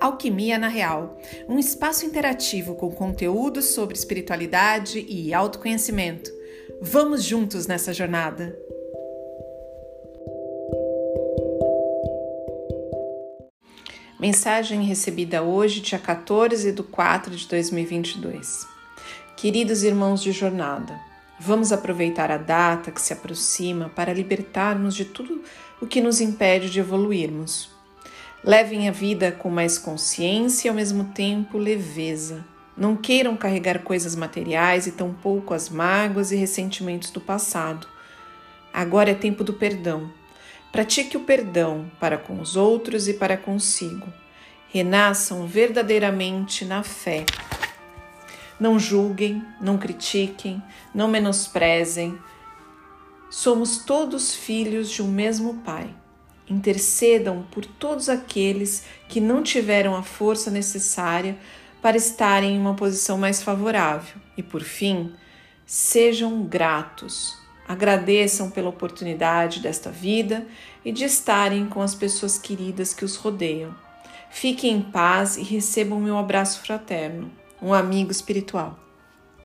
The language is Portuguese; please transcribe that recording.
Alquimia na Real, um espaço interativo com conteúdos sobre espiritualidade e autoconhecimento. Vamos juntos nessa jornada! Mensagem recebida hoje, dia 14 de 4 de 2022. Queridos irmãos de jornada, vamos aproveitar a data que se aproxima para libertarmos de tudo o que nos impede de evoluirmos. Levem a vida com mais consciência e ao mesmo tempo leveza. Não queiram carregar coisas materiais e tampouco as mágoas e ressentimentos do passado. Agora é tempo do perdão. Pratique o perdão para com os outros e para consigo. Renasçam verdadeiramente na fé. Não julguem, não critiquem, não menosprezem. Somos todos filhos de um mesmo Pai intercedam por todos aqueles que não tiveram a força necessária para estarem em uma posição mais favorável. E por fim, sejam gratos. Agradeçam pela oportunidade desta vida e de estarem com as pessoas queridas que os rodeiam. Fiquem em paz e recebam meu abraço fraterno, um amigo espiritual.